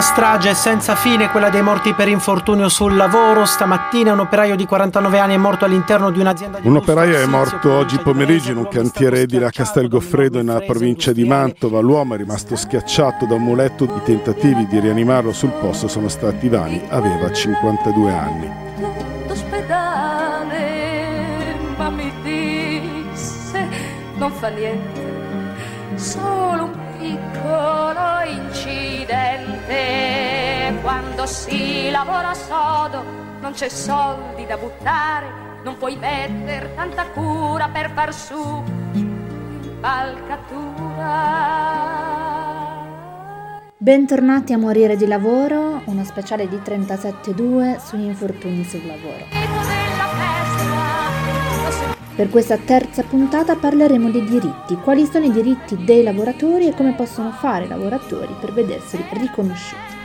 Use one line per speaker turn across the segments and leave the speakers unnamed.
Strage senza fine, quella dei morti per infortunio sul lavoro. Stamattina un operaio di 49 anni è morto all'interno di un'azienda di
Un operaio è morto oggi pomeriggio in un cantiere edile a Castel Goffredo nella provincia di Mantova. L'uomo è rimasto schiacciato da un muletto. I tentativi di rianimarlo sul posto sono stati vani. Aveva 52 anni.
D'ospedale, ma mi disse, non fa niente, solo un piccolo Quando si lavora sodo non c'è soldi da buttare, non puoi mettere tanta cura per far su impalcatura.
Bentornati a Morire di Lavoro, uno speciale di 37.2 sugli infortuni sul lavoro. Per questa terza puntata parleremo dei diritti, quali sono i diritti dei lavoratori e come possono fare i lavoratori per vederseli riconosciuti.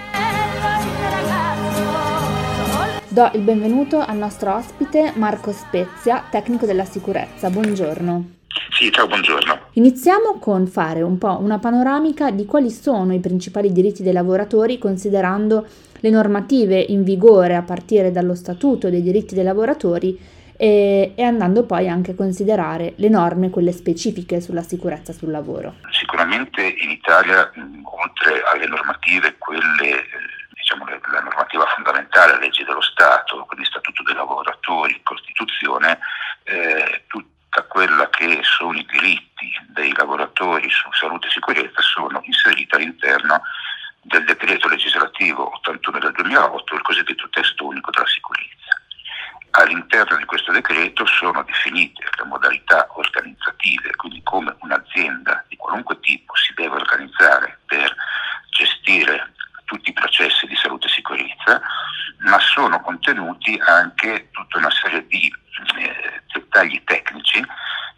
Do il benvenuto al nostro ospite Marco Spezia, tecnico della sicurezza. Buongiorno.
Sì, ciao, buongiorno.
Iniziamo con fare un po' una panoramica di quali sono i principali diritti dei lavoratori considerando le normative in vigore a partire dallo Statuto dei diritti dei lavoratori e, e, andando poi anche a considerare le norme, quelle specifiche sulla sicurezza sul lavoro.
Sicuramente in Italia, oltre alle normative, quelle, diciamo, la normativa fondamentale, la legge dello Stato, quindi Statuto dei lavoratori, Costituzione, eh, tutta quella che sono i diritti dei lavoratori su salute e sicurezza sono inseriti all'interno del decreto legislativo 81 del 2008, il cosiddetto testo unico della sicurezza. All'interno di questo decreto sono definite le modalità organizzative, quindi come un'azienda di qualunque tipo si deve organizzare per gestire tutti i processi di salute e sicurezza, ma sono contenuti anche tutta una serie di eh, dettagli tecnici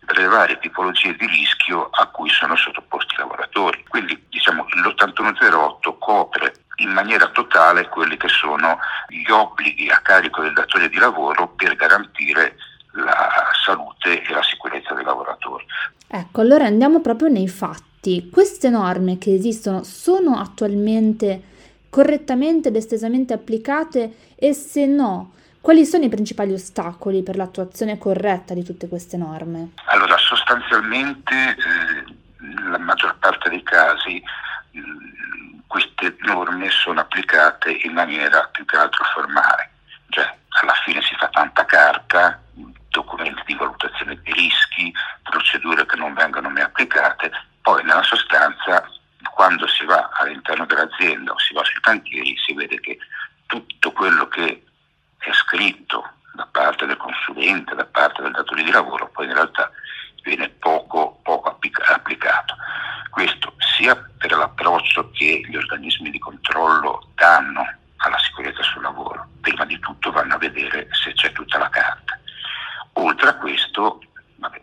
per le varie tipologie di rischio a cui sono sottoposti i lavoratori. Quindi diciamo l'8108 copre in maniera totale quelli che sono gli obblighi a carico del datore di lavoro per garantire la salute e la sicurezza dei lavoratori.
Ecco, allora andiamo proprio nei fatti. Queste norme che esistono sono attualmente correttamente ed estesamente applicate e se no, quali sono i principali ostacoli per l'attuazione corretta di tutte queste norme?
Allora, sostanzialmente eh, nella maggior parte dei casi mh, queste norme sono applicate in maniera più che altro formale, cioè alla fine si fa tanta carta, documenti di valutazione dei rischi, procedure che non vengono mai applicate, poi nella sostanza quando si va all'interno dell'azienda o si va sui cantieri si vede che tutto quello che è scritto da parte consulente, da parte del datore di lavoro, poi in realtà viene poco, poco applicato. Questo sia per l'approccio che gli organismi di controllo danno alla sicurezza sul lavoro. Prima di tutto vanno a vedere se c'è tutta la carta. Oltre a questo,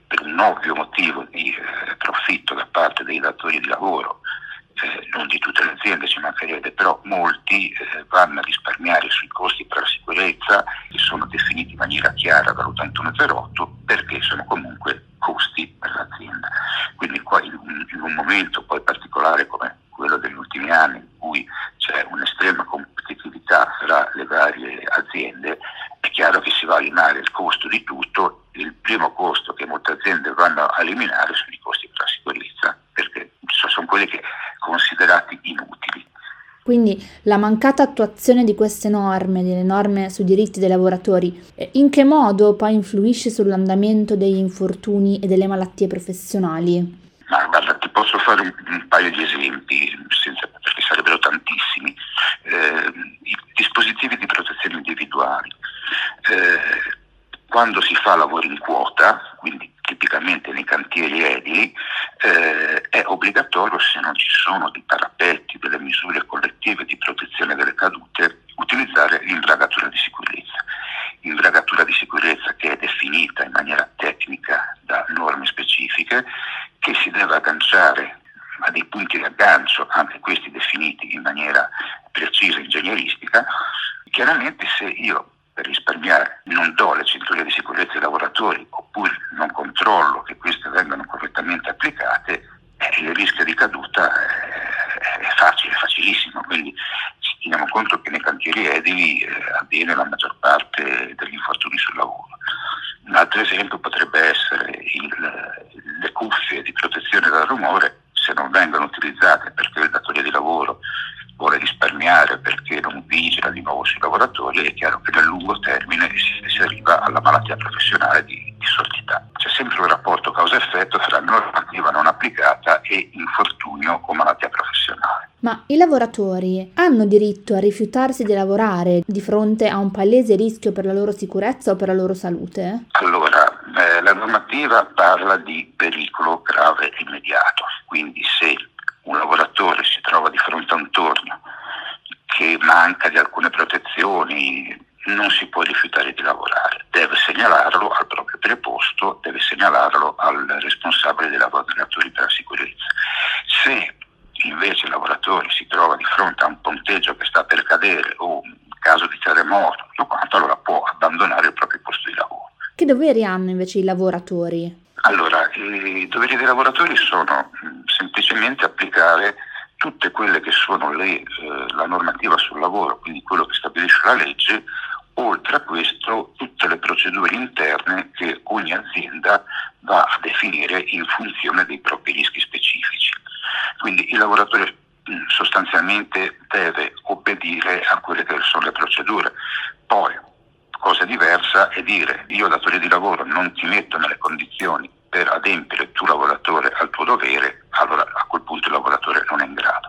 per un ovvio motivo di eh, profitto da parte dei datori di lavoro, non di tutte le aziende ci mancherebbe, però molti eh, vanno a risparmiare sui costi per la sicurezza che sono definiti in maniera chiara dall'8108 perché sono comunque costi per l'azienda. Quindi qua in un, in un momento poi particolare come quello degli ultimi anni in cui c'è un'estrema competitività fra le varie aziende, è chiaro che si va a eliminare il costo di tutto, il primo costo che molte aziende vanno a eliminare sono i costi per la sicurezza, perché sono quelli che considerati inutili.
Quindi la mancata attuazione di queste norme, delle norme sui diritti dei lavoratori, in che modo poi influisce sull'andamento degli infortuni e delle malattie professionali?
Ma guarda, ti posso fare un, un paio di esempi, senza, perché sarebbero tantissimi. Eh, I dispositivi di protezione individuali. Eh, quando si fa lavoro in quota, quindi tipicamente nei cantieri edili, eh, obbligatorio, se non ci sono dei parapetti, delle misure collettive di protezione delle cadute, utilizzare l'imbragatura di sicurezza. Imbragatura di sicurezza che è definita in maniera tecnica da norme specifiche, che si deve agganciare a dei punti di aggancio, anche questi definiti in maniera precisa ingegneristica. Chiaramente se io per risparmiare non do le cinture di sicurezza ai lavoratori oppure non controllo che queste vengano correttamente applicate, eh, il rischio di caduta è, è facile, è facilissimo, quindi conto che nei cantieri edili eh, avviene la maggior parte degli infortuni sul lavoro. Un altro esempio potrebbe essere il, le cuffie di protezione dal rumore se non vengono utilizzate perché il datore di lavoro vuole risparmiare perché non vigila di nuovo sui lavoratori, è chiaro che nel lungo termine si, si arriva alla malattia professionale di, di sordità. C'è sempre un rapporto causa-effetto tra normativa non applicata e infortunio o malattia professionale.
Ma i lavoratori hanno diritto a rifiutarsi di lavorare di fronte a un palese rischio per la loro sicurezza o per la loro salute?
Allora, eh, la normativa parla di pericolo grave e immediato, quindi se un lavoratore si trova di fronte a un torno che manca di alcune protezioni, non si può rifiutare di lavorare, deve segnalarlo al proprio preposto, deve segnalarlo al responsabile dei lavoratori per la sicurezza. Se invece il lavoratore si trova di fronte a un ponteggio che sta per cadere o in caso di terremoto, quanto, allora può abbandonare il proprio posto di lavoro.
Che doveri hanno invece i lavoratori?
Allora, i doveri dei lavoratori sono semplicemente applicare tutte quelle che sono le, eh, la normativa sul lavoro, quindi quello che stabilisce la legge, oltre a questo tutte le procedure interne che ogni azienda va a definire in funzione dei propri rischi specifici. Quindi il lavoratore sostanzialmente deve obbedire a quelle che sono le procedure. Poi, cosa diversa è dire io datore di lavoro non ti metto nelle condizioni per adempiere tu lavoratore al tuo dovere, allora a quel punto il lavoratore non è in grado.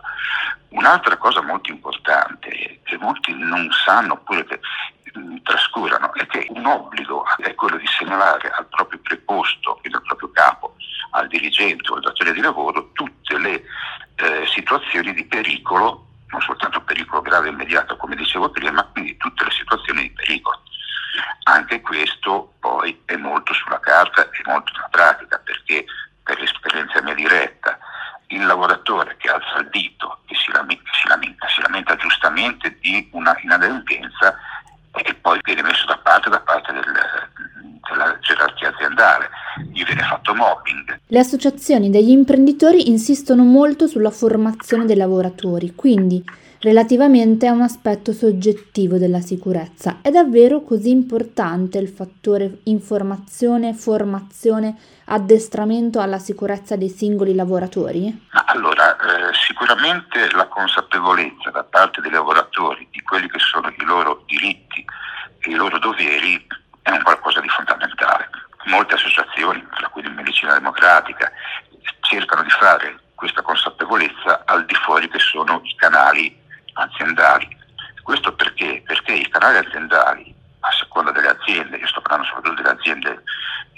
Un'altra cosa molto importante che molti non sanno oppure che mh, trascurano è che un obbligo è quello di segnalare al proprio preposto e al proprio capo, al dirigente o al datore di lavoro situazioni di pericolo, non soltanto pericolo grave e immediato come dicevo prima, quindi tutte le situazioni di pericolo. Anche questo poi è molto sulla carta e molto nella pratica, perché per l'esperienza mia diretta il lavoratore che alza il dito e si lamenta, si lamenta, si lamenta giustamente di una inadempienza e poi viene messo da parte da parte del, della gerarchia aziendale, gli viene fatto mobbing.
Le associazioni degli imprenditori insistono molto sulla formazione dei lavoratori, quindi relativamente a un aspetto soggettivo della sicurezza. È davvero così importante il fattore informazione, formazione, addestramento alla sicurezza dei singoli lavoratori?
Allora, eh, sicuramente la consapevolezza da parte dei lavoratori di quelli che sono i loro diritti e i loro doveri è un qualcosa di fondamentale. Molte associazioni, tra cui di Medicina Democratica, cercano di fare questa consapevolezza al di fuori che sono i canali aziendali. Questo perché? Perché i canali aziendali, a seconda delle aziende, io sto parlando soprattutto delle aziende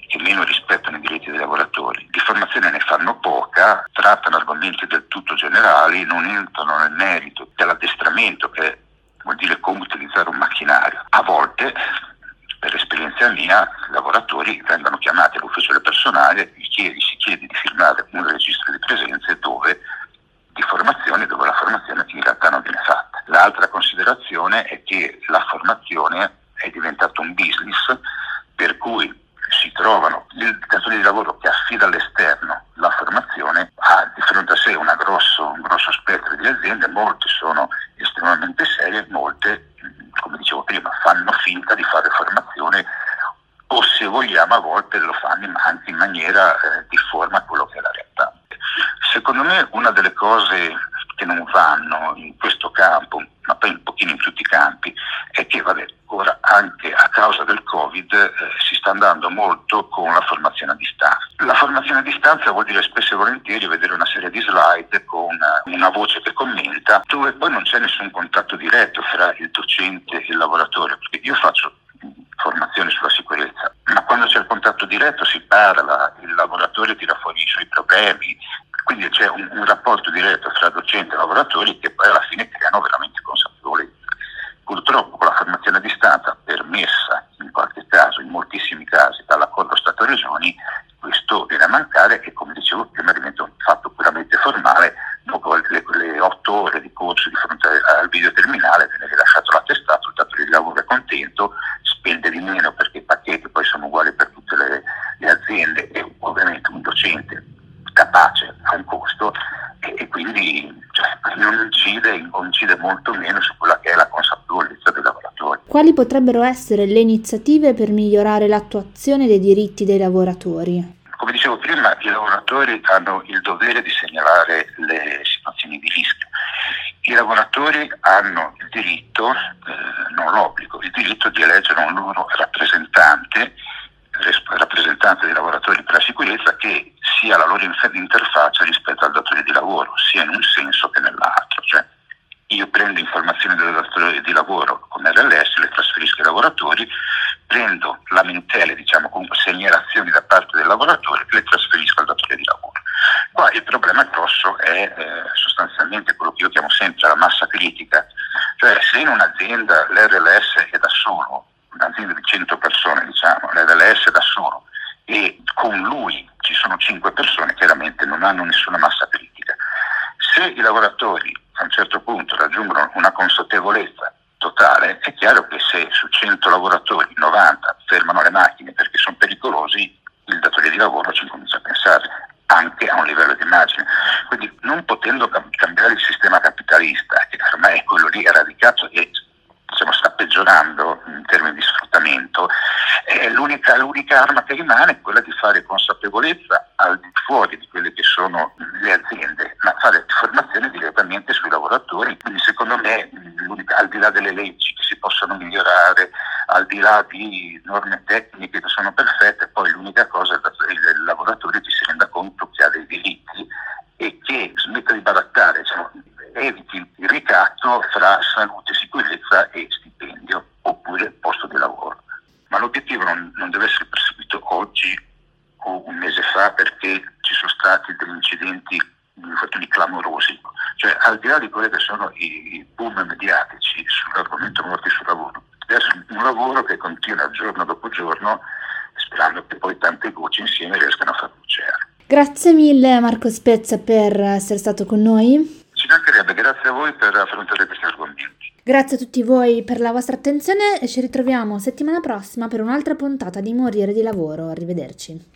che meno rispettano i diritti dei lavoratori, di formazione ne fanno poca, trattano argomenti del tutto generali, non entrano nel merito dell'addestramento che vuol dire come utilizzare un macchinario. A volte, per esperienza mia, i lavoratori vengono chiamati all'ufficio del personale, si chiede di firmare un registro di presenze dove di formazione dove la formazione in realtà non viene fatta. L'altra considerazione è che la formazione è diventata un business per cui si trovano il datore di lavoro che affida all'esterno la formazione ha di fronte a sé grosso, un grosso spettro di aziende, molte sono estremamente serie, molte, come dicevo prima, fanno finta di fare formazione o se vogliamo a volte lo fanno anche in maniera eh, difforme a quello che è la realtà. Secondo me una delle cose che non vanno in questo campo, ma poi un pochino in tutti i campi, è che vabbè, ora anche a causa del Covid eh, si sta andando molto con la formazione a distanza. La formazione a distanza vuol dire spesso e volentieri vedere una serie di slide con eh, una voce che commenta, dove poi non c'è nessun contatto diretto fra il docente e il lavoratore, perché io faccio formazione sulla sicurezza, ma quando c'è il contatto diretto si parla, il lavoratore tira fuori i suoi problemi, quindi c'è un, un rapporto diretto tra docente e lavoratori che poi alla fine creano veramente consapevolezza. Purtroppo con la formazione a distanza permessa in qualche caso, in moltissimi casi, dall'accordo Stato-Regioni, questo viene a mancare e come dicevo prima diventa un fatto puramente formale, dopo le, le otto ore di corso di fronte al video terminale viene rilasciato l'attestato, il datore di lavoro è contento, spende di meno perché i pacchetti poi sono uguali per tutte le, le aziende e ovviamente un docente capace a un costo e, e quindi cioè, non ci incide o incide molto meno su quella che è la consapevolezza dei lavoratori.
Quali potrebbero essere le iniziative per migliorare l'attuazione dei diritti dei lavoratori?
Come dicevo prima, i lavoratori hanno il dovere di segnalare le situazioni di rischio. I lavoratori hanno il diritto, eh, non l'obbligo, il diritto di eleggere un loro rappresentante, rappresentante dei lavoratori per la sicurezza che sia la loro interfaccia rispetto al datore di lavoro, sia in un senso che nell'altro. Cioè, io prendo informazioni del datore di lavoro come RLS, le trasferisco ai lavoratori, prendo lamentele, diciamo comunque segnalazioni da parte del lavoratore le trasferisco al datore di lavoro. Qua il problema grosso è eh, sostanzialmente quello che io chiamo sempre la massa critica, cioè se in un'azienda l'RLS è da solo, un'azienda di 100 persone diciamo, l'RLS è da solo e con lui ci sono 5 persone, chiaramente non hanno nessuna massa critica. Se i lavoratori a un certo punto raggiungono una consapevolezza totale, è chiaro che se su 100 lavoratori 90 fermano le macchine perché sono pericolosi, il datore di lavoro ci comincia a pensare anche a un livello di immagine. Quindi non potendo cambiare il sistema capitalista, che ormai è quello lì è radicato e diciamo, sta peggiorando in termini di sfruttamento, eh, l'unica, arma che rimane è quella di fare consapevolezza al di fuori di quelle che sono le aziende, ma fare formazione direttamente sui lavoratori. Quindi secondo me, al di là delle leggi che si possono migliorare, al di là di norme tecniche che sono perfette, poi l'unica cosa è che il lavoratore ci si renda conto che ha dei diritti e che smetta di barattare, diciamo, eviti il ricatto fra salute, sicurezza e stipendio oppure posto di lavoro. Ma l'obiettivo non, non deve essere perseguito oggi o un mese fa perché ci sono stati degli incidenti infortuni clamorosi, cioè al di là di quelli che sono i boom mediatici sull'argomento morti sul lavoro, essere un lavoro che continua giorno dopo giorno sperando che poi tante voci insieme riescano a far luce.
Grazie mille Marco Spezza per essere stato con noi
mancherebbe, grazie a voi per affrontare questi argomenti.
Grazie a tutti voi per la vostra attenzione e ci ritroviamo settimana prossima per un'altra puntata di Morire di Lavoro. Arrivederci.